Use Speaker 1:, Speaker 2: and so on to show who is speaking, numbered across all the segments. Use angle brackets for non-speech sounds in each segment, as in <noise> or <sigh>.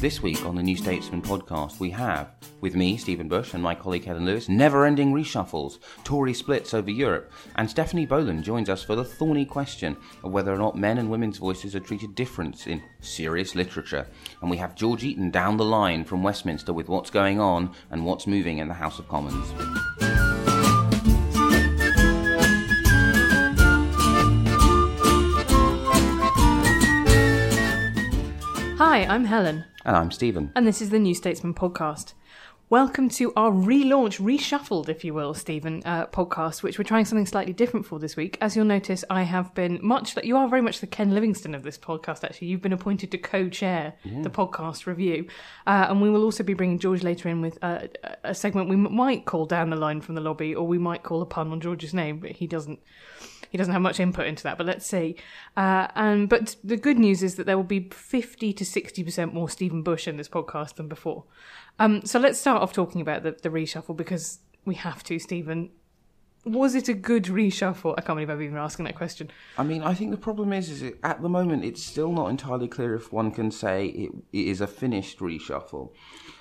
Speaker 1: This week on the New Statesman podcast, we have, with me, Stephen Bush, and my colleague Helen Lewis, never ending reshuffles, Tory splits over Europe, and Stephanie Boland joins us for the thorny question of whether or not men and women's voices are treated different in serious literature. And we have George Eaton down the line from Westminster with what's going on and what's moving in the House of Commons.
Speaker 2: Hi, I'm Helen,
Speaker 1: And I'm Stephen.
Speaker 2: and this is the New Statesman podcast. Welcome to our relaunch, reshuffled, if you will, Stephen, uh, podcast, which we're trying something slightly different for this week. As you'll notice, I have been much that you are very much the Ken Livingstone of this podcast. Actually, you've been appointed to co-chair the podcast review, uh, and we will also be bringing George later in with uh, a segment we might call down the line from the lobby, or we might call a pun on George's name, but he doesn't he doesn't have much input into that, but let's see. Uh, and but the good news is that there will be fifty to sixty percent more Stephen Bush in this podcast than before. Um, so let's start off talking about the, the reshuffle because we have to, Stephen. Was it a good reshuffle? I can't believe I'm even asking that question.
Speaker 1: I mean, I think the problem is, is it, at the moment it's still not entirely clear if one can say it, it is a finished reshuffle.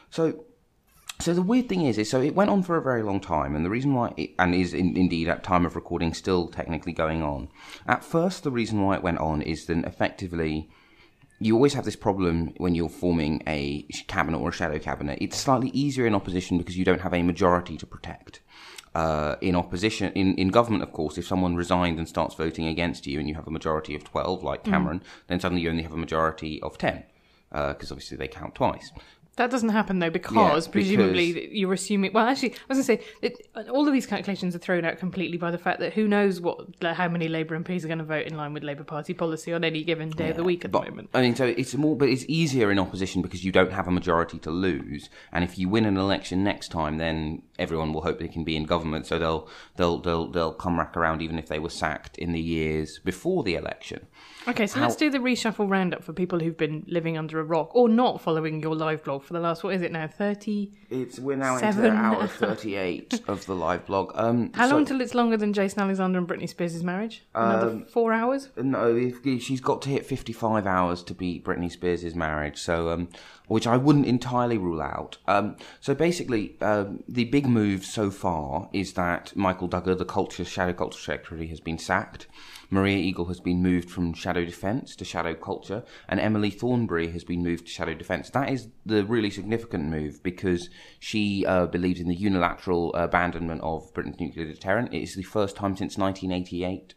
Speaker 1: So, so the weird thing is, is so it went on for a very long time, and the reason why, it, and is in, indeed at time of recording still technically going on. At first, the reason why it went on is then effectively. You always have this problem when you're forming a cabinet or a shadow cabinet. It's slightly easier in opposition because you don't have a majority to protect uh, in opposition in, in government of course if someone resigned and starts voting against you and you have a majority of 12 like cameron then suddenly you only have a majority of 10 because obviously they count twice
Speaker 2: That doesn't happen though because
Speaker 1: Yeah,
Speaker 2: presumably
Speaker 1: because-
Speaker 2: you're assuming. Well, actually, I was going to say it, all of these calculations are thrown out completely by the fact that who knows what like, how many Labour MPs are going to vote in line with Labour Party policy on any given day of the week at
Speaker 1: but,
Speaker 2: the moment.
Speaker 1: I mean, so it's more, but it's easier in opposition because you don't have a majority to lose, and if you win an election next time, then everyone will hope they can be in government, so they'll they'll they'll they'll come back around even if they were sacked in the years before the election.
Speaker 2: Okay, so let's do the reshuffle roundup for people who've been living under a rock or not following your live blog for the last what is it now thirty?
Speaker 1: It's we're now
Speaker 2: Seven.
Speaker 1: into hour <laughs> thirty eight of the live blog. Um,
Speaker 2: How
Speaker 1: so-
Speaker 2: long till it's longer than Jason Alexander and Britney Spears' marriage? Another
Speaker 1: Um,
Speaker 2: four hours.
Speaker 1: No, if, she's got to hit 55 hours to beat Britney Spears' marriage, so um, which I wouldn't entirely rule out. Um, so basically, um, the big move so far is that Michael Dugher, the culture shadow culture secretary, has been sacked. Maria Eagle has been moved from shadow defence to shadow culture, and Emily Thornberry has been moved to shadow defence. That is the really significant move because she uh, believes in the unilateral abandonment of Britain's nuclear deterrent. It is the first time since 1988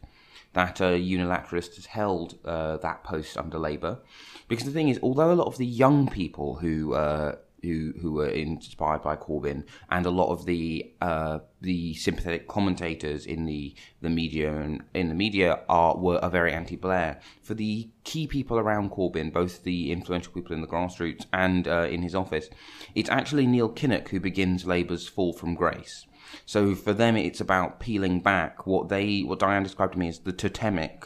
Speaker 1: that a unilateralist has held uh, that post under Labour. Because the thing is, although a lot of the young people who uh, who who were inspired by Corbyn and a lot of the uh, the sympathetic commentators in the the media and in the media are were are very anti-Blair. For the key people around Corbyn, both the influential people in the grassroots and uh, in his office, it's actually Neil Kinnock who begins Labour's fall from grace. So for them, it's about peeling back what they, what Diane described to me as the totemic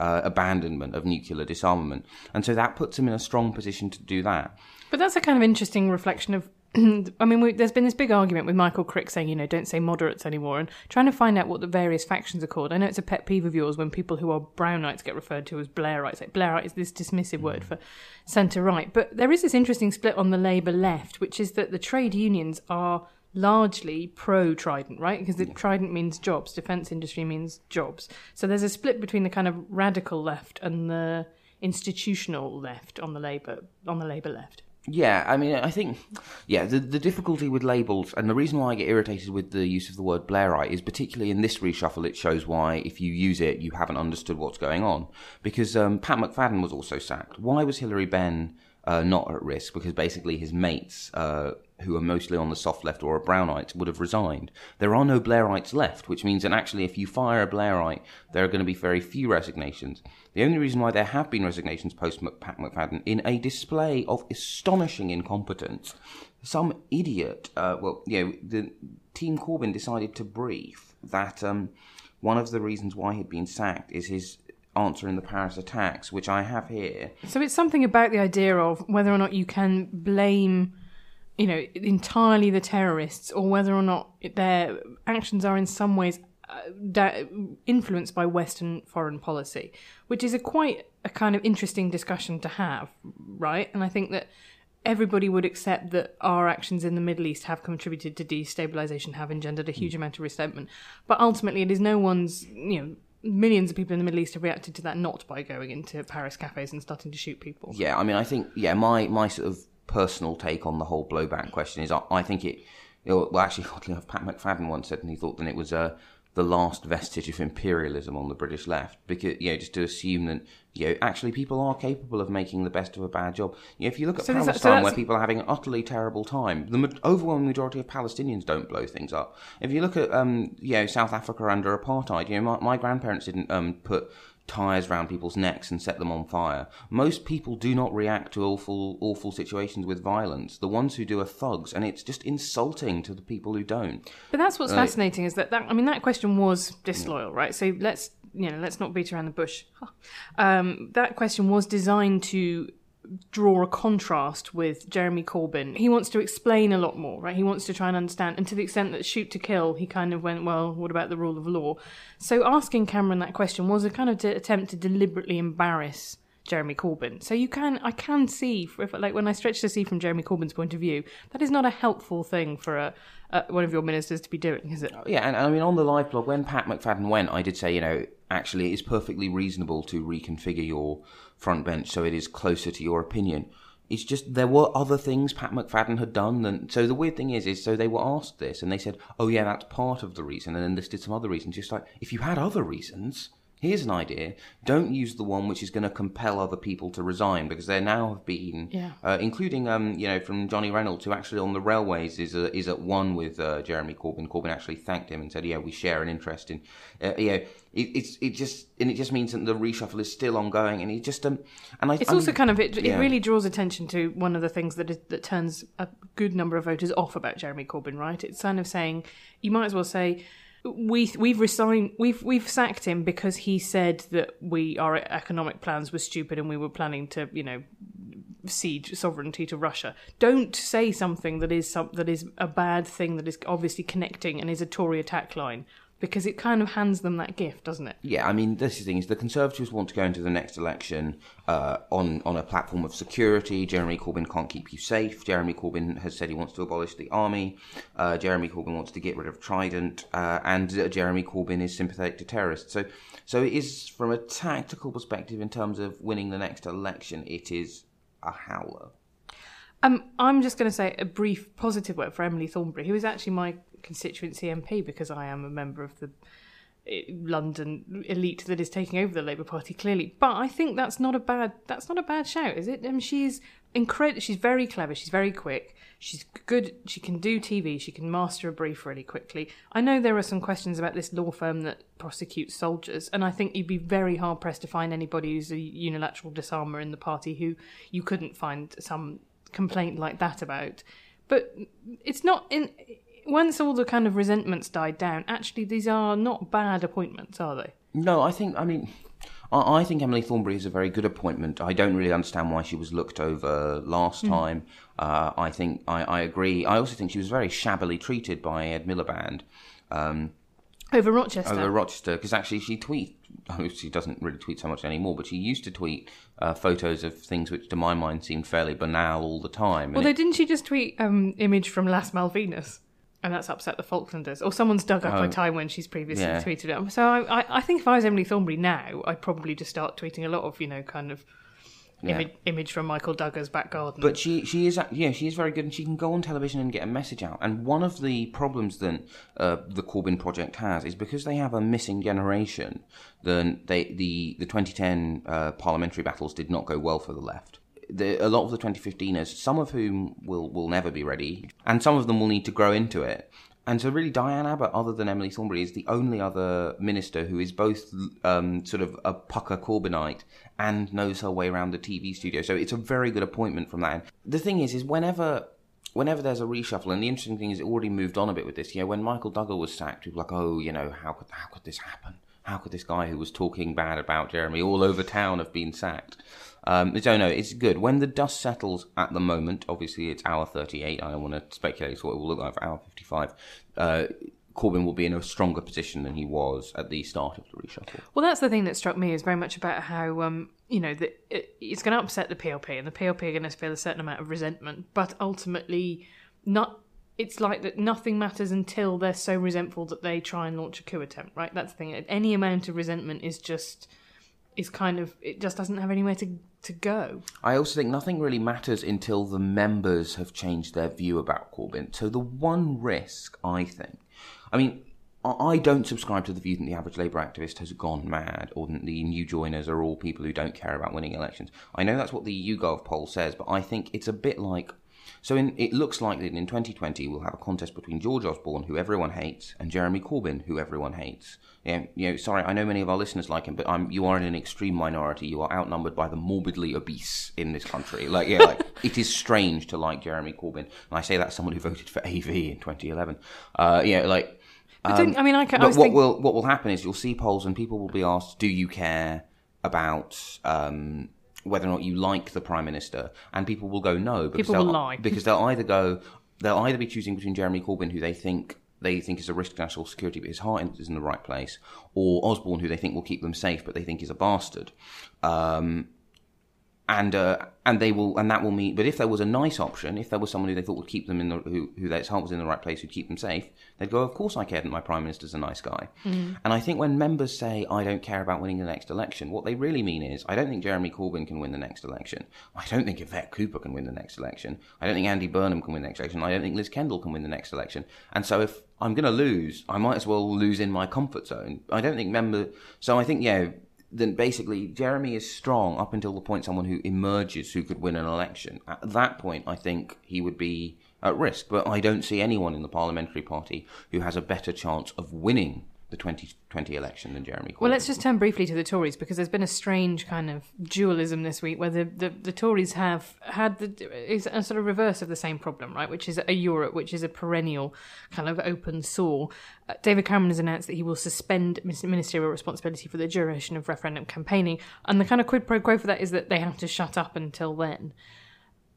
Speaker 1: uh, abandonment of nuclear disarmament, and so that puts him in a strong position to do that.
Speaker 2: But that's a kind of interesting reflection of. <clears throat> I mean, we, there's been this big argument with Michael Crick saying, you know, don't say moderates anymore, and trying to find out what the various factions are called. I know it's a pet peeve of yours when people who are Brownites get referred to as Blairites. Like Blairite is this dismissive word for centre right. But there is this interesting split on the Labour left, which is that the trade unions are largely pro Trident, right? Because the Trident means jobs, defence industry means jobs. So there's a split between the kind of radical left and the institutional left on the Labour on the Labour left.
Speaker 1: Yeah, I mean, I think, yeah, the, the difficulty with labels, and the reason why I get irritated with the use of the word Blairite is particularly in this reshuffle, it shows why, if you use it, you haven't understood what's going on. Because um, Pat McFadden was also sacked. Why was Hilary Benn uh, not at risk? Because basically his mates, uh, who are mostly on the soft left or are Brownites, would have resigned. There are no Blairites left, which means that actually, if you fire a Blairite, there are going to be very few resignations. The only reason why there have been resignations post Pat McFadden, in a display of astonishing incompetence, some idiot, uh, well, you know, the Team Corbyn decided to brief that um, one of the reasons why he'd been sacked is his answer in the Paris attacks, which I have here.
Speaker 2: So it's something about the idea of whether or not you can blame, you know, entirely the terrorists, or whether or not their actions are in some ways uh, da- influenced by Western foreign policy, which is a quite a kind of interesting discussion to have, right? And I think that everybody would accept that our actions in the Middle East have contributed to destabilization, have engendered a huge amount of resentment. But ultimately, it is no one's, you know, millions of people in the Middle East have reacted to that not by going into Paris cafes and starting to shoot people.
Speaker 1: Yeah, I mean, I think, yeah, my, my sort of personal take on the whole blowback question is I, I think it, it, well, actually, <laughs> oddly enough, Pat McFadden once said, and he thought that it was a the last vestige of imperialism on the British left. Because you know, just to assume that you know, actually people are capable of making the best of a bad job. You know, if you look at
Speaker 2: So there's that-
Speaker 1: Palestine,
Speaker 2: so
Speaker 1: where people are having an utterly terrible time, the ma- overwhelming majority of Palestinians don't blow things up. If you look at um, you know, South Africa under apartheid, you know, my, my grandparents didn't um, put tires round people's necks and set them on fire. Most people do not react to awful, awful situations with violence. The ones who do are thugs, and it's just insulting to the people who don't.
Speaker 2: But that's what's
Speaker 1: Right.
Speaker 2: fascinating is that, that I mean that question was disloyal, right? So let's you know let's not beat around the bush. <laughs> Um, that question was designed to draw a contrast with Jeremy Corbyn. He wants to explain a lot more, right? He wants to try and understand, and to the extent that shoot to kill, he kind of went, well, what about the rule of law? So asking Cameron that question was a kind of attempt to deliberately embarrass. Jeremy Corbyn. So you can, I can see, if, like when I stretch to see from Jeremy Corbyn's point of view, that is not a helpful thing for a, a one of your ministers to be doing, is it?
Speaker 1: Yeah, and I mean, on the live blog, when Pat McFadden went, I did say, you know, actually, it is perfectly reasonable to reconfigure your front bench so it is closer to your opinion. It's just there were other things Pat McFadden had done. Than, so the weird thing is, is so they were asked this and they said, oh yeah, that's part of the reason, and then listed some other reasons. Just like if you had other reasons, here's an idea. Don't use the one which is going to compel other people to resign because there now have been,
Speaker 2: Yeah.
Speaker 1: uh, including um, you know, from Johnny Reynolds, who actually on the railways is uh, is at one with uh, Jeremy Corbyn. Corbyn actually thanked him and said, "Yeah, we share an interest in." Uh, you know, it, it's it just and it just means that the reshuffle is still ongoing, and it just um, and I.
Speaker 2: It's
Speaker 1: I
Speaker 2: also kind of it. It really draws attention to one of the things that is, that turns a good number of voters off about Jeremy Corbyn. Right? It's kind of saying you might as well say we we've resigned we've we've sacked him because he said that we our economic plans were stupid and we were planning to you know siege sovereignty to Russia. Don't say something that is some, that is a bad thing that is obviously connecting and is a Tory attack line because it kind of hands them that gift, doesn't it?
Speaker 1: Yeah, I mean, this is the thing is the Conservatives want to go into the next election uh, on on a platform of security. Jeremy Corbyn can't keep you safe. Jeremy Corbyn has said he wants to abolish the army. Uh, Jeremy Corbyn wants to get rid of Trident, uh, and uh, Jeremy Corbyn is sympathetic to terrorists. So, so it is from a tactical perspective in terms of winning the next election. It is a howler.
Speaker 2: Um, I'm just going to say a brief positive word for Emily Thornberry, who is actually my constituency MP because I am a member of the eh, London elite that is taking over the Labour Party. Clearly, but I think that's not a bad that's not a bad shout, is it? I mean, she's incredible. She's very clever. She's very quick. She's good. She can do TV. She can master a brief really quickly. I know there are some questions about this law firm that prosecutes soldiers, and I think you'd be very hard pressed to find anybody who's a unilateral disarmer in the party who you couldn't find some complaint like that about. But it's not in. Once all the kind of resentments died down, actually, these are not bad appointments, are they?
Speaker 1: No, I think. I mean, I, I think Emily Thornberry is a very good appointment. I don't really understand why she was looked over last time. Uh, I think I, I agree. I also think she was very shabbily treated by Ed Miliband um,
Speaker 2: Over Rochester.
Speaker 1: over Rochester because actually she tweet. Oh, she doesn't really tweet so much anymore, but she used to tweet uh, photos of things which, to my mind, seemed fairly banal all the time.
Speaker 2: Although,
Speaker 1: it-
Speaker 2: didn't she just tweet um image from Las Malvinas? And that's upset the Falklanders. Or someone's dug up a time when she's previously
Speaker 1: yeah.
Speaker 2: tweeted it. So I, I, I think if I was Emily Thornberry now, I'd probably just start tweeting a lot of, you know, kind of
Speaker 1: Yeah.
Speaker 2: image, image from Michael Dugher's back garden.
Speaker 1: But she she is yeah she is very good and she can go on television and get a message out. And one of the problems that uh, the Corbyn project has is because they have a missing generation. Then they the the 2010 uh, parliamentary battles did not go well for the left. The, a lot of the 2015ers, some of whom will will never be ready, and some of them will need to grow into it. And so, really, Diane Abbott, other than Emily Thornberry, is the only other minister who is both um, sort of a pucker Corbynite and knows her way around the TV studio. So it's a very good appointment from that. The thing is, is whenever whenever there's a reshuffle, and the interesting thing is, it already moved on a bit with this. You know, when Michael Dugher was sacked, people were like, oh, you know, how could how could this happen? How could this guy who was talking bad about Jeremy all over town have been sacked? Um, no, it's good. When the dust settles at the moment, obviously it's hour 38. I don't want to speculate what it will look like for hour 55. Uh, Corbyn will be in a stronger position than he was at the start of the reshuffle.
Speaker 2: Well, that's the thing that struck me is very much about how um, you know that it, it's going to upset the PLP, and the PLP are going to feel a certain amount of resentment, but ultimately, not. It's like that nothing matters until they're so resentful that they try and launch a coup attempt, right? That's the thing. Any amount of resentment is just is kind of it just doesn't have anywhere to to go.
Speaker 1: I also think nothing really matters until the members have changed their view about Corbyn. So the one risk, I think, I mean, I don't subscribe to the view that the average Labour activist has gone mad or that the new joiners are all people who don't care about winning elections. I know that's what the YouGov poll says, but I think it's a bit like. So in, it looks like that in 2020 we'll have a contest between George Osborne, who everyone hates, and Jeremy Corbyn, who everyone hates. Yeah, you know, sorry, I know many of our listeners like him, but I'm, you are in an extreme minority. You are outnumbered by the morbidly obese in this country. Like, yeah, like <laughs> it is strange to like Jeremy Corbyn, and I say that as someone who voted for <laughs> AV in 2011. Uh, yeah, like
Speaker 2: don't, I mean, I, ca- I
Speaker 1: Um, but what
Speaker 2: thinking,
Speaker 1: will what will happen is you'll see polls and people will be asked, "Do you care about um, whether or not you like the prime minister?" And people will go, "No," because
Speaker 2: People will
Speaker 1: they'll-
Speaker 2: lie.
Speaker 1: because they'll either go they'll either be choosing between Jeremy Corbyn, who they think they think is a risk to national security, but his heart is in the right place, or Osborne, who they think will keep them safe, but they think is a bastard. Um, and uh, and they will and that will mean. But if there was a nice option, if there was someone who they thought would keep them in the who who their heart was in the right place, who'd keep them safe, they'd go. Of course, I care that my prime minister's a nice guy. And I think when members say I don't care about winning the next election, what they really mean is I don't think Jeremy Corbyn can win the next election. I don't think Yvette Cooper can win the next election. I don't think Andy Burnham can win the next election. I don't think Liz Kendall can win the next election. And so if I'm going to lose, I might as well lose in my comfort zone. I don't think member. So I think yeah then basically Jeremy is strong up until the point someone who emerges who could win an election. At that point, I think he would be at risk. But I don't see anyone in the parliamentary party who has a better chance of winning the 2020 election than Jeremy Corbyn.
Speaker 2: Well, let's just turn briefly to the Tories because there's been a strange kind of dualism this week where the, the, the Tories have had the is a sort of reverse of the same problem, right? Which is a Europe, which is a perennial kind of open sore. Uh, David Cameron has announced that he will suspend ministerial responsibility for the duration of referendum campaigning, and the kind of quid pro quo for that is that they have to shut up until then.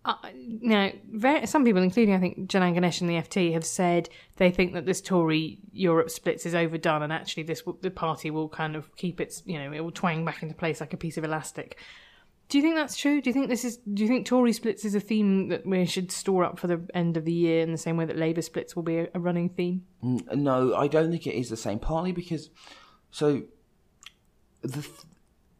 Speaker 2: Uh, now, very, some people, including I think Janan Ganesh and the FT, have said they think that this Tory Europe splits is overdone, and actually, this the party will kind of keep its, you know, it will twang back into place like a piece of elastic. Do you think that's true? Do you think this is? Do you think Tory splits is a theme that we should store up for the end of the year in the same way that Labour splits will be a, a running theme?
Speaker 1: No, I don't think it is the same. Partly because, so the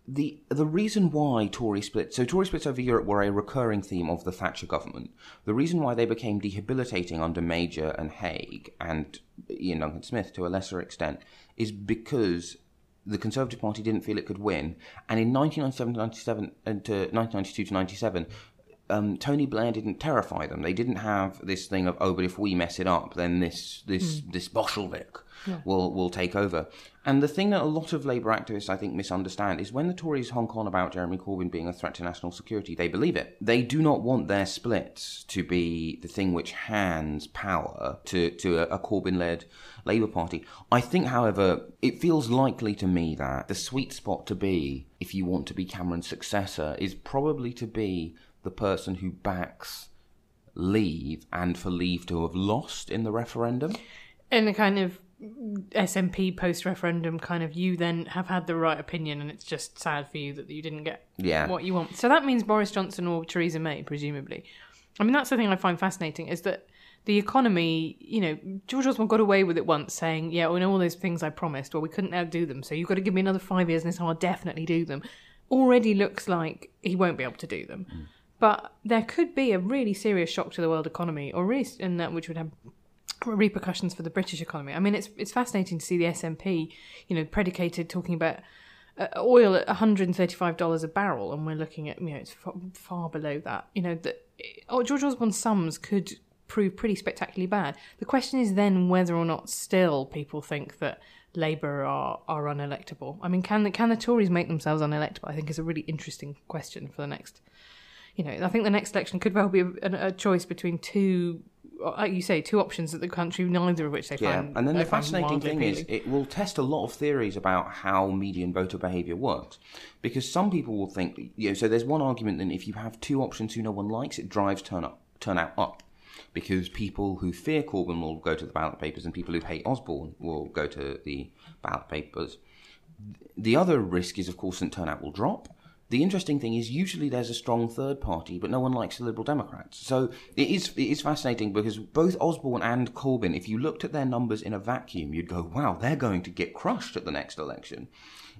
Speaker 1: the the reason why Tory splits so Tory splits over Europe were a recurring theme of the Thatcher government. The reason why they became debilitating under Major and Hague and Iain Duncan Smith to a lesser extent is because the Conservative Party didn't feel it could win, and in 1997 97 and to 1992 to 97. Um, Tony Blair didn't terrify them. They didn't have this thing of oh, but if we mess it up, then this this this Bolshevik will will take over. And the thing that a lot of Labour activists, I think, misunderstand is when the Tories honk on about Jeremy Corbyn being a threat to national security, they believe it. They do not want their splits to be the thing which hands power to, to a, a Corbyn led Labour Party. I think, however, it feels likely to me that the sweet spot to be, if you want to be Cameron's successor, is probably to be the person who backs Leave and for Leave to have lost in the referendum.
Speaker 2: In a kind of SNP post referendum kind of you then have had the right opinion and it's just sad for you that you didn't get
Speaker 1: Yeah.
Speaker 2: what you want. So that means Boris Johnson or Theresa May, presumably. I mean, that's the thing I find fascinating is that the economy, you know, George Osborne got away with it once saying, yeah, we know all those things I promised, well, we couldn't now do them, so you've got to give me another five years and this time I'll definitely do them. already looks like he won't be able to do them. Hmm. But there could be a really serious shock to the world economy, or really, and that which would have repercussions for the British economy. I mean, it's it's fascinating to see the SNP, you know, predicated talking about uh, oil at one hundred and thirty five dollars a barrel, and we're looking at you know it's far, below that. You know that oh, George Osborne's sums could prove pretty spectacularly bad. The question is then whether or not still people think that Labour are are unelectable. I mean, can can the Tories make themselves unelectable? I think is a really interesting question for the next. You know, I think the next election could well be a, a, choice between two, like you say, two options that the country, neither of which they
Speaker 1: Yeah,
Speaker 2: find.
Speaker 1: and then the fascinating thing is it will test a lot of theories about how median voter behaviour works. Because some people will think, you know, so there's one argument that if you have two options who no one likes, it drives turn up, turnout up. Because people who fear Corbyn will go to the ballot papers and people who hate Osborne will go to the ballot papers. The other risk is, of course, that turnout will drop. The interesting thing is, usually there's a strong third party, but no one likes the Liberal Democrats. So it is it is fascinating because both Osborne and Corbyn, if you looked at their numbers in a vacuum, you'd go, "Wow, they're going to get crushed at the next election."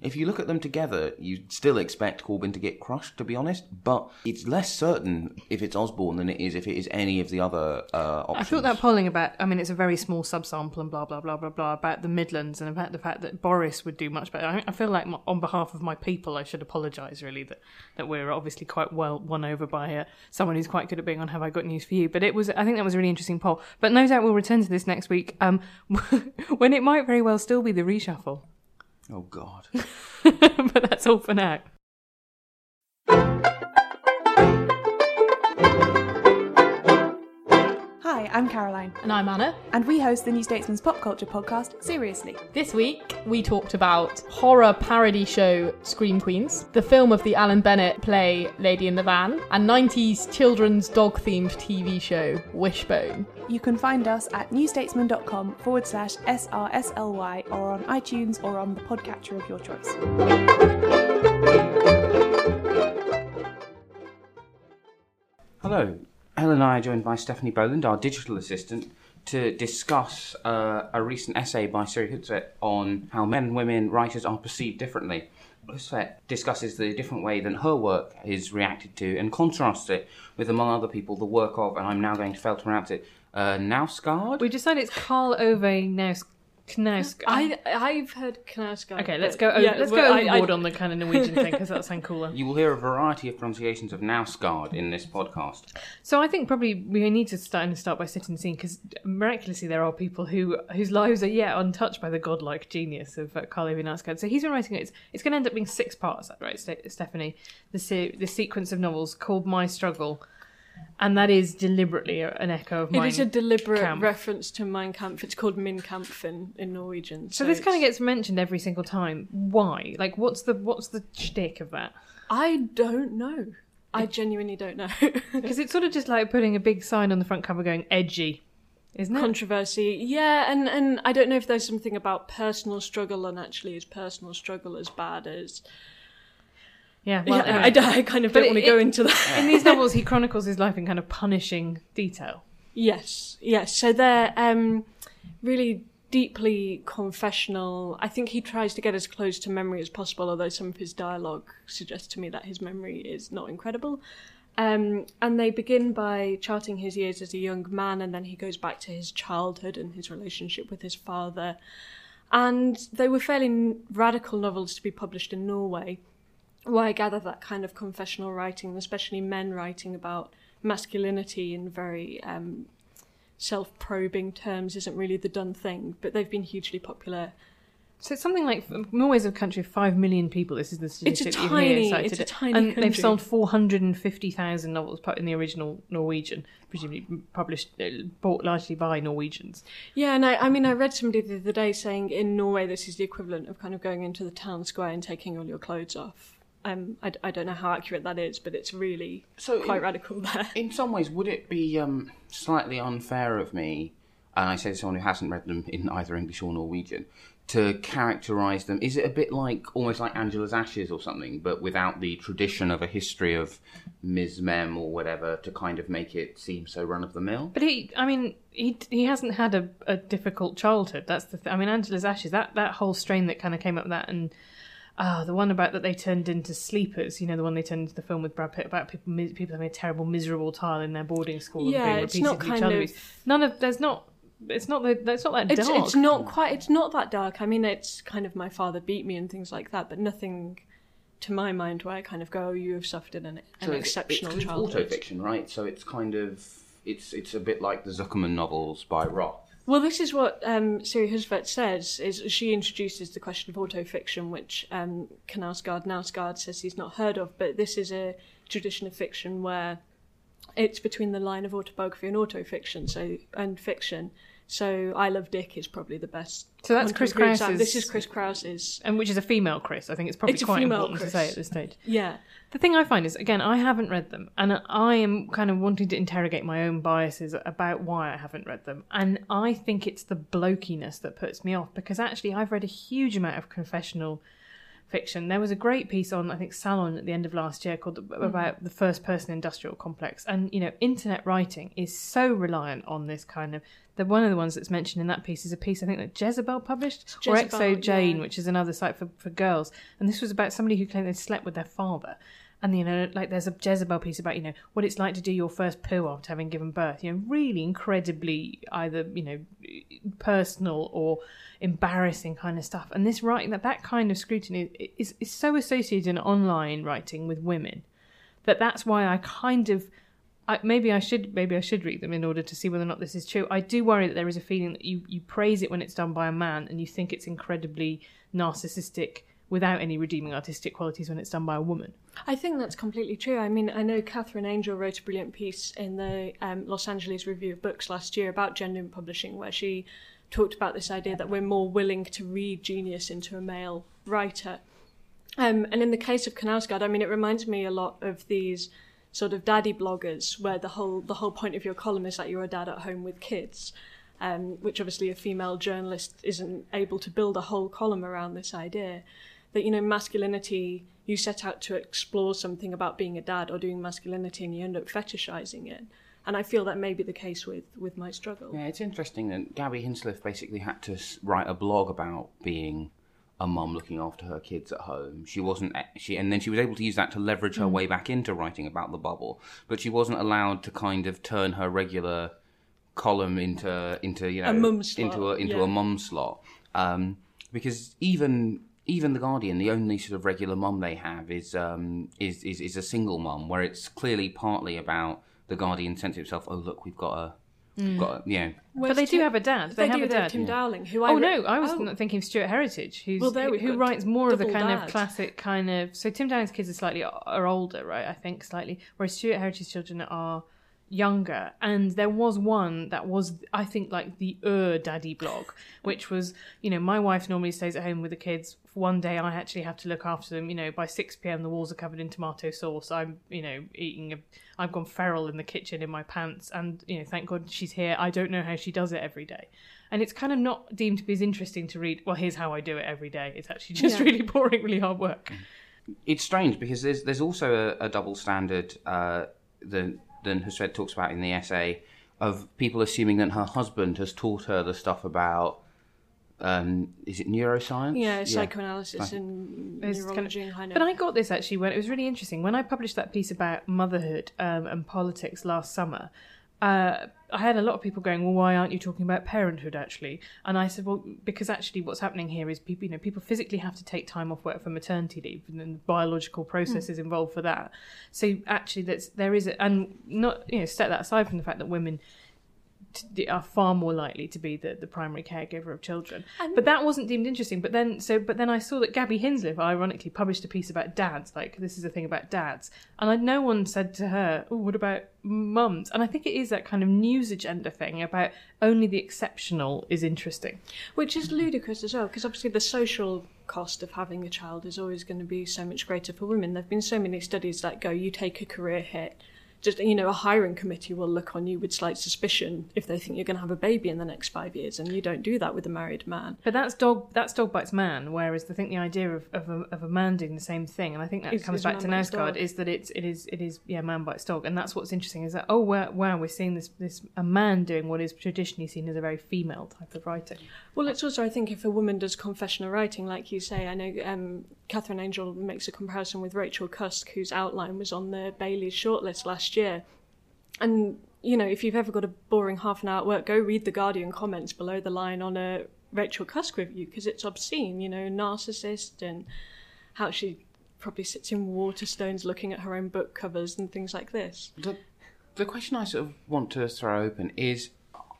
Speaker 1: If you look at them together, you'd still expect Corbyn to get crushed, to be honest. But it's less certain if it's Osborne than it is if it is any of the other uh, options.
Speaker 2: I thought that polling about, I mean, it's a very small subsample and blah, blah, blah, blah, blah, about the Midlands and about the fact that Boris would do much better. I, I feel like, my, on behalf of my people, I should apologise, really, that, that we're obviously quite well won over by uh, someone who's quite good at being on Have I Got News for You. But it was, I think that was a really interesting poll. But no doubt we'll return to this next week um, <laughs> when it might very well still be the reshuffle.
Speaker 1: Oh God. <laughs>
Speaker 2: but that's all for now.
Speaker 3: Hi, I'm Caroline,
Speaker 4: And I'm Anna.
Speaker 3: and we host the New Statesman's pop culture podcast, Seriously.
Speaker 4: This week we talked about horror parody show Scream Queens, the film of the Alan Bennett play Lady in the Van, and 90s children's dog themed TV show Wishbone.
Speaker 3: You can find us at newstatesman.com forward slash SRSLY or on iTunes or on the podcatcher of your choice.
Speaker 1: Hello. Helen and I are joined by Stephanie Boland, our digital assistant, to discuss uh, a recent essay by Siri Hustvedt on how men and women writers are perceived differently. Hustvedt discusses the different way that her work is reacted to and contrasts it with, among other people, the work of, and I'm now going to fail to pronounce it, uh, Knausgaard?
Speaker 2: We decided it's Karl Ove Knaus. Knaus.
Speaker 5: I I've heard Knausgaard.
Speaker 2: Okay, let's
Speaker 5: but-
Speaker 2: go.
Speaker 5: yeah,
Speaker 2: let's
Speaker 5: well,
Speaker 2: go
Speaker 5: I-
Speaker 2: overboard
Speaker 5: I-
Speaker 2: on the kind of Norwegian thing because that sounds cooler. <laughs>
Speaker 1: You will hear a variety of pronunciations of Knausgaard in this podcast.
Speaker 2: So I think probably we need to start and start by setting the scene because miraculously there are people who whose lives are yet untouched by the godlike genius of uh, Karl Ove Knausgaard. So he's been writing it. It's, it's going to end up being six parts, right, Ste- Stephanie? The se- the sequence of novels called My Struggle, and that is deliberately an echo of
Speaker 5: It
Speaker 2: Mein
Speaker 5: is a deliberate
Speaker 2: Kampf.
Speaker 5: reference to Mein Kampf. It's called Min Kampf in, in Norwegian.
Speaker 2: So this kind of gets mentioned every single time. Why? Like, what's the what's the shtick of that?
Speaker 5: I don't know. I genuinely don't know. <laughs>
Speaker 2: Because it's sort of just like putting a big sign on the front cover going edgy, isn't it?
Speaker 5: Controversy, yeah, and and I don't know if there's something about personal struggle, and actually, is personal struggle as bad as?
Speaker 2: Yeah, well,
Speaker 5: yeah,
Speaker 2: anyway.
Speaker 5: I, I kind of
Speaker 2: But
Speaker 5: don't want to go into that.
Speaker 2: in these novels, he chronicles his life in kind of punishing detail.
Speaker 5: Yes, yes. So they're um, really deeply confessional. I think he tries to get as close to memory as possible, although some of his dialogue suggests to me that his memory is not incredible. Um, and they begin by charting his years as a young man, and then he goes back to his childhood and his relationship with his father. And they were fairly radical novels to be published in Norway where I gather that kind of confessional writing, especially men writing about masculinity in very um, self probing terms, isn't really the done thing, but they've been hugely popular.
Speaker 2: So it's something like Norway's a country of five million people. This is the statistic you
Speaker 5: tiny-
Speaker 2: hear cited.
Speaker 5: it's a tiny
Speaker 2: and they've sold four hundred and fifty thousand novels in the original Norwegian, presumably published, uh, bought largely by Norwegians.
Speaker 5: Yeah, and I, I mean, I read somebody the other day saying in Norway this is the equivalent of kind of going into the town square and taking all your clothes off. Um, I, I don't know how accurate that is, but it's really
Speaker 1: So
Speaker 5: quite
Speaker 1: in-
Speaker 5: radical there. <laughs>
Speaker 1: In some ways, would it be um, slightly unfair of me, and I say to someone who hasn't read them in either English or Norwegian, to characterise them? Is it a bit like almost like Angela's Ashes or something, but without the tradition of a history of Ms. Mem or whatever to kind of make it seem so run of the mill?
Speaker 2: But he, I mean, he he hasn't had a, a difficult childhood. That's the. Th- I mean, Angela's Ashes. That that whole strain that kind of came up with that, and Ah, the one about that they turned into sleepers. You know, the one they turned into the film with Brad Pitt about people mis- people having a terrible, miserable time in their boarding school
Speaker 5: Yeah,
Speaker 2: and being
Speaker 5: it's not
Speaker 2: repeatedly
Speaker 5: kind
Speaker 2: child
Speaker 5: of-
Speaker 2: None of there's not. It's not the. It's not that
Speaker 5: It's,
Speaker 2: dark.
Speaker 5: it's not quite. It's not that dark. I mean, it's kind of my father beat me and things like that, but nothing to my mind where I kind of go, oh, you have suffered an, an
Speaker 1: So it's,
Speaker 5: exceptional
Speaker 1: it's kind of
Speaker 5: childhood.
Speaker 1: autofiction, right? So it's kind of it's it's a bit like the Zuckerman novels by Roth.
Speaker 5: Well, this is what um, Siri Hustvedt says. Is she introduces the question of autofiction, which um, Knausgaard Nausgaard says he's not heard of, but this is a tradition of fiction where it's between the line of autobiography and autofiction, so and fiction. So I Love Dick is probably the best.
Speaker 2: So that's Chris. Kraus's-
Speaker 5: This is Chris Kraus's.
Speaker 2: and which is a female Chris. I think it's probably
Speaker 5: It's
Speaker 2: quite important
Speaker 5: Chris.
Speaker 2: to say at this stage.
Speaker 5: Yeah,
Speaker 2: The thing I find is, again, I haven't read them, and I am kind of wanting to interrogate my own biases about why I haven't read them. And I think it's the blokiness that puts me off because actually I've read a huge amount of confessional fiction. There was a great piece on, I think, Salon at the end of last year called mm. about the first person industrial complex. And, you know, internet writing is so reliant on this kind of. The, one of the ones that's mentioned in that piece is a piece I think that Jezebel published, or
Speaker 5: Jezebel,
Speaker 2: xoJane,
Speaker 5: yeah.
Speaker 2: which is another site for, for girls. And this was about somebody who claimed they'd slept with their father. And, you know, like there's a Jezebel piece about, you know, what it's like to do your first poo after having given birth. You know, really incredibly either, you know, personal or embarrassing kind of stuff. And this writing, that, that kind of scrutiny is, is so associated in online writing with women that that's why I kind of I, maybe I should maybe I should read them in order to see whether or not this is true. I do worry that there is a feeling that you you praise it when it's done by a man and you think it's incredibly narcissistic without any redeeming artistic qualities when it's done by a woman.
Speaker 5: I think that's completely true. I mean, I know Katherine Angel wrote a brilliant piece in the um, Los Angeles Review of Books last year about gender in publishing, where she talked about this idea that we're more willing to read genius into a male writer. Um, and in the case of Knausgaard, I mean, it reminds me a lot of these sort of daddy bloggers, where the whole the whole point of your column is that you're a dad at home with kids, um, which obviously a female journalist isn't able to build a whole column around this idea that you know masculinity. You set out to explore something about being a dad or doing masculinity, and you end up fetishizing it. And I feel that may be the case with with my struggle.
Speaker 1: Yeah, it's interesting that Gabby Hinsliff basically had to write a blog about being a mum looking after her kids at home. She wasn't she, and then she was able to use that to leverage
Speaker 5: Mm.
Speaker 1: her way back into writing about the bubble. But she wasn't allowed to kind of turn her regular column into into you know
Speaker 5: mum slot,
Speaker 1: into a into
Speaker 5: yeah.
Speaker 1: a mum slot. Um, because even even the Guardian, the only sort of regular mum they have is um is, is is a single mum, where it's clearly partly about the Guardian sense of itself. Oh look, we've got a we've got a, you know
Speaker 2: but they do have a dad. They, have
Speaker 5: do,
Speaker 2: a
Speaker 5: they have
Speaker 2: dad.
Speaker 5: Tim Dowling, who I
Speaker 2: Oh
Speaker 5: re-
Speaker 2: no, I was
Speaker 5: Oh.
Speaker 2: not thinking of Stuart Heritage, who's
Speaker 5: Well, there
Speaker 2: who,
Speaker 5: we've
Speaker 2: who
Speaker 5: got
Speaker 2: writes more of the
Speaker 5: double
Speaker 2: kind of classic kind of. So Tim Dowling's kids are slightly are older, right? I think slightly, whereas Stuart Heritage's children are younger. And there was one that was, I think, like the er daddy blog, which was, you know, my wife normally stays at home with the kids. One day I actually have to look after them. You know, by six pm the walls are covered in tomato sauce. I'm, you know, eating. A, I've gone feral in the kitchen in my pants, and you know, thank God she's here. I don't know how she does it every day. And it's kind of not deemed to be as interesting to read. Well, here's how I do it every day. It's actually just
Speaker 5: Yeah.
Speaker 2: really <laughs> boring, really hard work.
Speaker 1: it's strange because there's there's also a, a double standard uh, that that Hustvedt talks about in the essay of people assuming that her husband has taught her the stuff about um, is it neuroscience?
Speaker 5: Yeah, psychoanalysis
Speaker 1: Psych-
Speaker 5: and
Speaker 2: It's kind of-
Speaker 5: neurology and kind of.
Speaker 2: But I got this actually when it was really interesting when I published that piece about motherhood um, and politics last summer. Uh, I had a lot of people going, "Well, why aren't you talking about parenthood?" Actually, and I said, "Well, because actually, what's happening here is people, you know, people physically have to take time off work for maternity leave, and the biological processes involved for that. So actually, that's there is, a, and not you know, set that aside from the fact that women are far more likely to be the, the primary caregiver of children. but that wasn't deemed interesting. But then, so but then I saw that Gabby Hinsliff, ironically, published a piece about dads. Like this is a thing about dads, and I, no one said to her, "Oh, what about mums?" And I think it is that kind of news agenda thing about only the exceptional is interesting.
Speaker 5: Which is ludicrous as well, because obviously the social cost of having a child is always going to be so much greater for women. There have been so many studies that go, you take a career hit just you know a hiring committee will look on you with slight suspicion if they think you're going to have a baby in the next five years, and you don't do that with a married man.
Speaker 2: But that's dog. That's dog bites man. Whereas I think the idea of, of, a, of a man doing the same thing, and I think that
Speaker 5: Is-
Speaker 2: comes
Speaker 5: is
Speaker 2: back to
Speaker 5: dog.
Speaker 2: is that it's it is it is yeah man bites dog, and that's what's interesting is that oh wow, wow we're seeing this this a man doing what is traditionally seen as a very female type of writing.
Speaker 5: Well, it's also, I think, if a woman does confessional writing, like you say, I know um, Katherine Angel makes a comparison with Rachel Cusk, whose outline was on the Bailey's shortlist last year. And, you know, if you've ever got a boring half an hour at work, go read the Guardian comments below the line on a Rachel Cusk review, because it's obscene, you know, narcissist and how she probably sits in Waterstones looking at her own book covers and things like this.
Speaker 1: The, the question I sort of want to throw open is,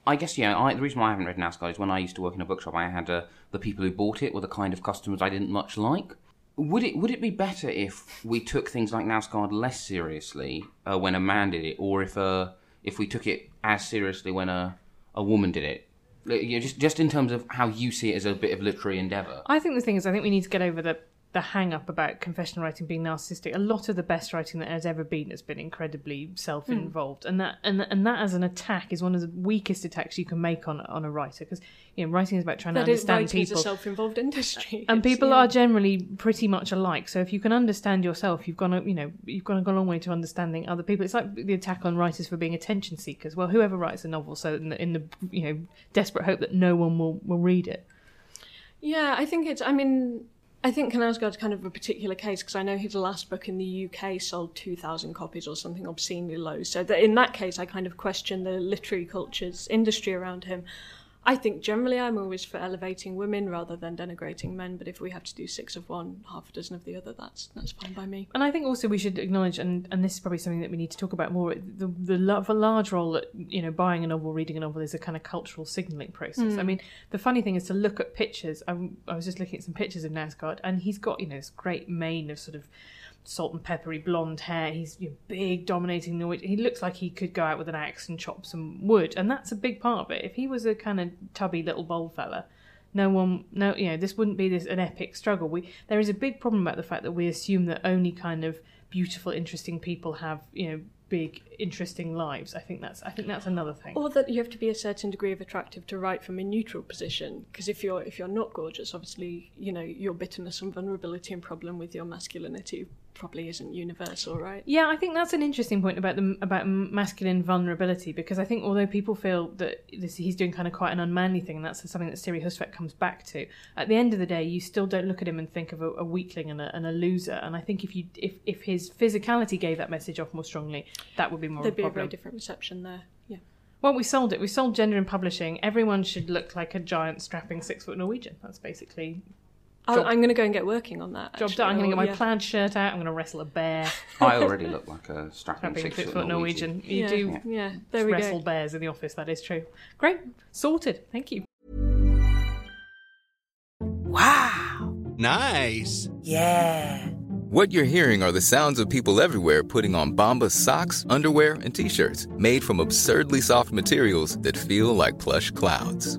Speaker 1: I guess yeah, I, the reason why I haven't read Knausgaard is when I used to work in a bookshop, I had uh, the people who bought it were the kind of customers I didn't much like. Would it would it be better if we took things like Knausgaard less seriously uh, when a man did it, or if uh, if we took it as seriously when a a woman did it? Like, You know, just just in terms of how you see it as a bit of literary endeavour.
Speaker 2: I think the thing is, I think we need to get over the the hang up about confessional writing being narcissistic. A lot of the best writing that has ever been has been incredibly self involved, hmm. and that and and that as an attack is one of the weakest attacks you can make on on a writer because you know writing is about trying
Speaker 5: That
Speaker 2: to understand
Speaker 5: writing is a
Speaker 2: people.
Speaker 5: self-involved industry.
Speaker 2: and people
Speaker 5: yeah.
Speaker 2: are generally pretty much alike. So if you can understand yourself, you've gone a you know you've gone a, gone a long way to understanding other people. It's like the attack on writers for being attention seekers. Well, whoever writes a novel, so in the, in the you know desperate hope that no one will will read it.
Speaker 5: Yeah, I think it's. I mean, I think Knausgaard's kind of a particular case because I know his last book in the UK sold 2,000 copies or something obscenely low. So that in that case, I kind of question the literary culture's industry around him. I think generally I'm always for elevating women rather than denigrating men. But if we have to do six of one, half a dozen of the other, that's that's fine by me.
Speaker 2: And I think also we should acknowledge, and, and this is probably something that we need to talk about more. The the large role that you know buying a novel, reading a novel is a kind of cultural signalling process. I hmm. mean, the funny thing is to look at pictures. I, I was just looking at some pictures of Knausgaard, and he's got you know this great mane of sort of salt and peppery blonde hair. He's you know, big, dominating Norwich. He looks like he could go out with an axe and chop some wood, and that's a big part of it. If he was a kind of tubby little bold fella, no one no you know this wouldn't be this an epic struggle we there is a big problem about the fact that we assume that only kind of beautiful interesting people have you know big interesting lives i think that's i think that's another thing
Speaker 5: Or that you have to be a certain degree of attractive to write from a neutral position. Because if you're if you're not gorgeous, obviously you know your bitterness and vulnerability and problem with your masculinity probably isn't universal, right?
Speaker 2: yeah i think that's an interesting point about the about masculine vulnerability because i think although people feel that this, he's doing kind of quite an unmanly thing and that's something that siri hustvedt comes back to at the end of the day you still don't look at him and think of a, a weakling and a, and a loser and i think if you if, if his physicality gave that message off more strongly that would be more
Speaker 5: There'd be a very different reception there. Yeah.
Speaker 2: Well, we sold it. We sold gender in publishing. Everyone should look like a giant, strapping six foot Norwegian. That's basically Job-
Speaker 5: I'm going to go and get working on that.
Speaker 2: job done. I'm going to get my oh,
Speaker 5: yeah.
Speaker 2: plaid shirt out. I'm going to wrestle a bear. <laughs>
Speaker 1: I already look like a strapping
Speaker 2: strapping
Speaker 1: six,
Speaker 2: six
Speaker 1: foot
Speaker 2: foot
Speaker 1: Norwegian.
Speaker 2: Norwegian. You
Speaker 5: yeah,
Speaker 2: do
Speaker 5: Yeah, there we
Speaker 2: wrestle
Speaker 5: go.
Speaker 2: bears in the office. That is true. Great, sorted. Thank you. Wow.
Speaker 6: Nice.
Speaker 7: Yeah.
Speaker 8: What you're hearing are the sounds of people everywhere putting on Bombas socks, underwear, and t-shirts made from absurdly soft materials that feel like plush clouds.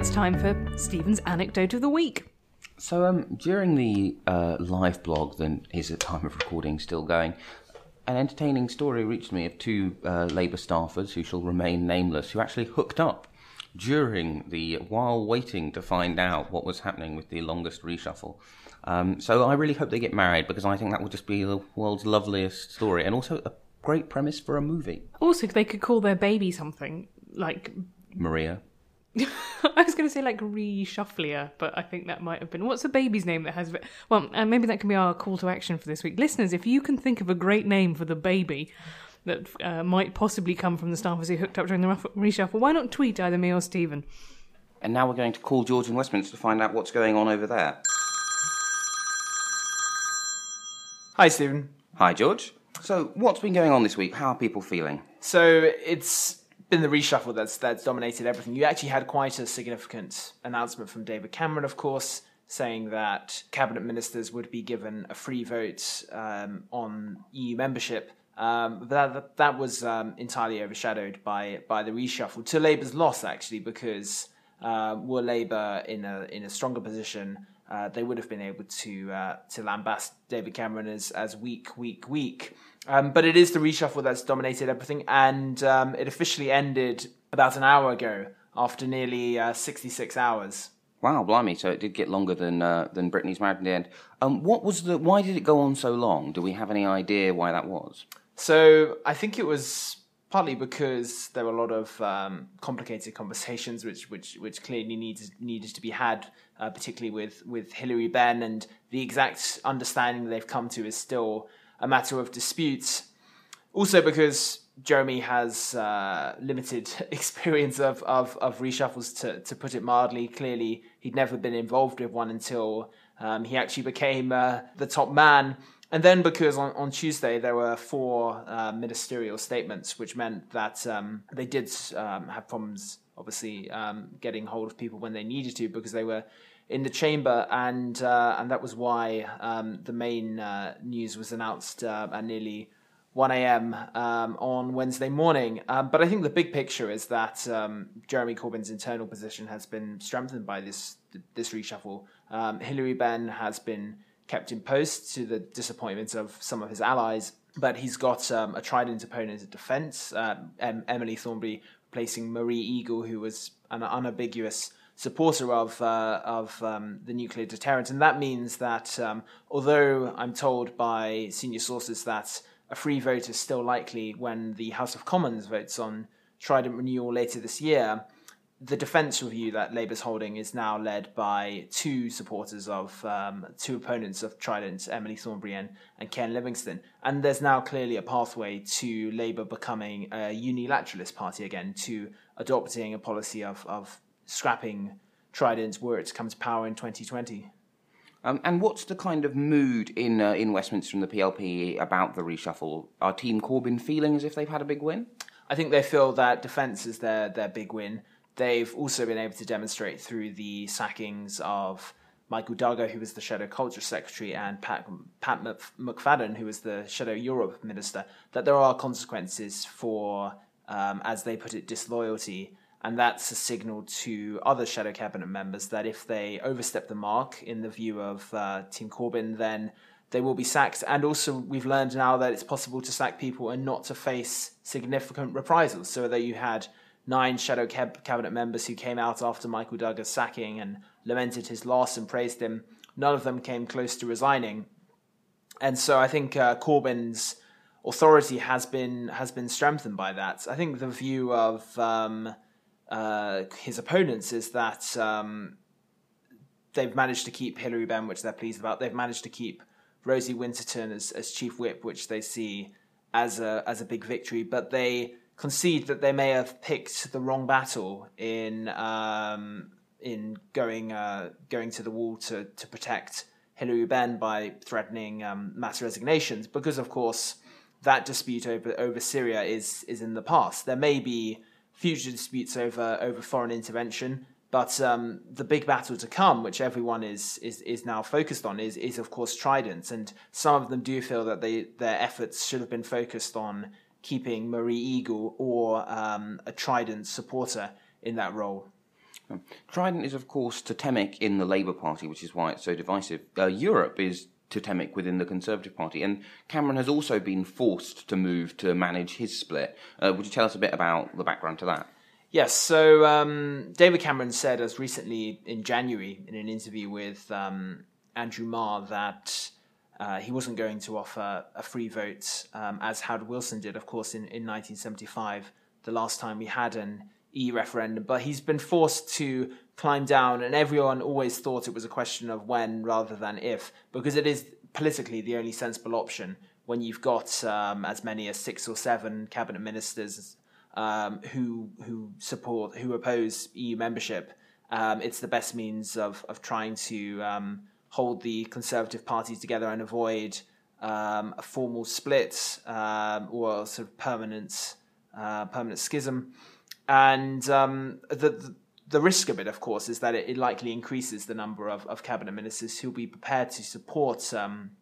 Speaker 2: It's time for Stephen's anecdote of the week.
Speaker 1: So, um, during the uh, live blog that is at time of recording still going, an entertaining story reached me of two uh, Labour staffers who shall remain nameless who actually hooked up during the while waiting to find out what was happening with the longest reshuffle. Um, so I really hope they get married because I think that would just be the world's loveliest story and also a great premise for a movie.
Speaker 2: Also, they could call their baby something like.
Speaker 1: Maria. <laughs>
Speaker 2: I was going to say like reshufflier, but I think that might have been. What's a baby's name that has. Well, and maybe that can be our call to action for this week. Listeners, if you can think of a great name for the baby that uh, might possibly come from the staffers who hooked up during the reshuffle, why not tweet either me or Stephen?
Speaker 1: And now we're going to call George in Westminster to find out what's going on over there.
Speaker 7: Hi, Stephen.
Speaker 1: Hi, George. So, what's been going on this week? How are people feeling?
Speaker 6: So it's been the reshuffle that's that's dominated everything. You actually had quite a significant announcement from David Cameron, of course, saying that cabinet ministers would be given a free vote um, on EU membership. Um, but that, that was um, entirely overshadowed by by the reshuffle to Labour's loss, actually, because uh, were Labour in a in a stronger position, uh, they would have been able to uh, to lambast David Cameron as as weak, weak, weak. Um, but it is the reshuffle that's dominated everything, and um, it officially ended about an hour ago after nearly uh, 66 hours.
Speaker 1: Wow, blimey! So it did get longer than uh, than Britney's marriage in the end. Um, what was the? Why did it go on so long? Do we have any idea why that was?
Speaker 6: So I think it was partly because there were a lot of um, complicated conversations which which which clearly needed needed to be had, uh, particularly with with Hilary Benn, and the exact understanding they've come to is still a matter of dispute. Also because Jeremy has uh, limited <laughs> experience of, of, of reshuffles, to, to put it mildly. Clearly, he'd never been involved with one until um, he actually became uh, the top man and then because on, on Tuesday there were four uh, ministerial statements, which meant that um, they did um, have problems, obviously, um, getting hold of people when they needed to because they were in the chamber, and uh, and that was why um, the main uh, news was announced uh, at nearly 1 a.m. Um, on Wednesday morning. Um, but I think the big picture is that Jeremy Corbyn's internal position has been strengthened by this this reshuffle. Hilary Benn has been kept in post to the disappointment of some of his allies. But he's got um, a trident opponent at defence, um, Emily Thornberry replacing Maria Eagle, who was an unambiguous supporter of uh, of um, the nuclear deterrent, and that means that um, although I'm told by senior sources that a free vote is still likely when the House of Commons votes on Trident renewal later this year, the defence review that Labour's holding is now led by two supporters of um, two opponents of Trident, Emily Thornberry and, and Ken Livingstone. And there's now clearly a pathway to Labour becoming a unilateralist party again, to adopting a policy of, of scrapping Trident's were it come to power in 2020.
Speaker 1: Um, and what's the kind of mood in uh, in Westminster and the PLP about the reshuffle? Are Team Corbyn feeling as if they've had a big win?
Speaker 6: I think they feel that defence is their, their big win. They've also been able to demonstrate through the sackings of Michael Dugher, who was the Shadow Culture Secretary, and Pat, Pat McFadden, who was the Shadow Europe Minister, that there are consequences for, um, as they put it, disloyalty. And that's a signal to other Shadow Cabinet members that if they overstep the mark in the view of uh, Team Corbyn, then they will be sacked. And also, we've learned now that it's possible to sack people and not to face significant reprisals. So that you had nine shadow cab- cabinet members who came out after Michael Dugher's sacking and lamented his loss and praised him. None of them came close to resigning, and so I think uh, Corbyn's authority has been has been strengthened by that. I think the view of um, uh, his opponents is that um, they've managed to keep Hilary Benn, which they're pleased about. They've managed to keep Rosie Winterton as, as chief whip, which they see as a as a big victory. But they concede that they may have picked the wrong battle in um, in going uh, going to the wall to to protect Hilary Benn by threatening um, mass resignations, because of course that dispute over over Syria is is in the past. There may be future disputes over over foreign intervention, but um, the big battle to come, which everyone is is is now focused on, is is of course Trident, and some of them do feel that they their efforts should have been focused on keeping Maria Eagle or um, a Trident supporter in that role.
Speaker 1: Trident is, of course, totemic in the Labour Party, which is why it's so divisive. Uh, Europe is totemic within the Conservative Party, and Cameron has also been forced to move to manage his split. Uh, would you tell us a bit about the background to that?
Speaker 6: Yes, so um, David Cameron said as recently in January in an interview with um, Andrew Marr that uh, he wasn't going to offer a free vote, um, as Harold Wilson did, of course, in, in 1975, the last time we had an E referendum. But he's been forced to climb down, and everyone always thought it was a question of when rather than if, because it is politically the only sensible option when you've got um, as many as six or seven cabinet ministers um, who who support who oppose EU membership. Um, it's the best means of of trying to um, hold the Conservative Party together and avoid um, a formal split um, or sort of permanent uh, permanent schism, and the, the, the risk of it, of course, is that it, it likely increases the number of, of cabinet ministers who'll be prepared to support, um,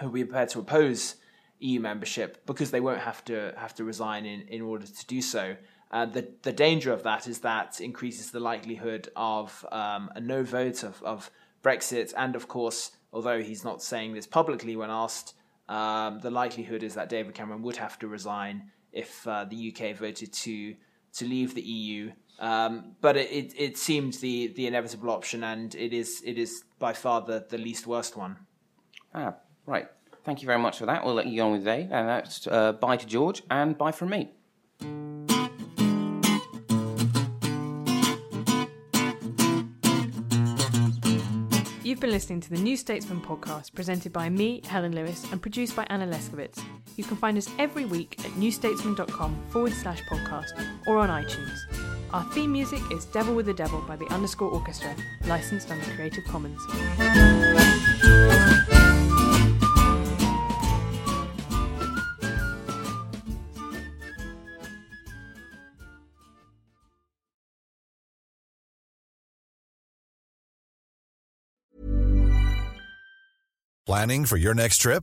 Speaker 6: who'll be prepared to oppose EU membership because they won't have to have to resign in, in order to do so. Uh, the the danger of that is that increases the likelihood of um, a no vote of, of Brexit, and of course, although he's not saying this publicly when asked, um, the likelihood is that David Cameron would have to resign if uh, the UK voted to to leave the EU. Um, but it, it, it seemed the, the inevitable option, and it is it is by far the, the least worst one.
Speaker 1: Ah, right. Thank you very much for that. We'll let you go on with the day, and that's uh, bye to George and bye from me.
Speaker 2: You've been listening to the New Statesman podcast presented by me, Helen Lewis, and produced by Anna Leszkiewicz. You can find us every week at newstatesman.com forward slash podcast or on iTunes. Our theme music is Devil with the Devil by the Underscore Orkestra, licensed under Creative Commons.
Speaker 7: Planning for your next trip?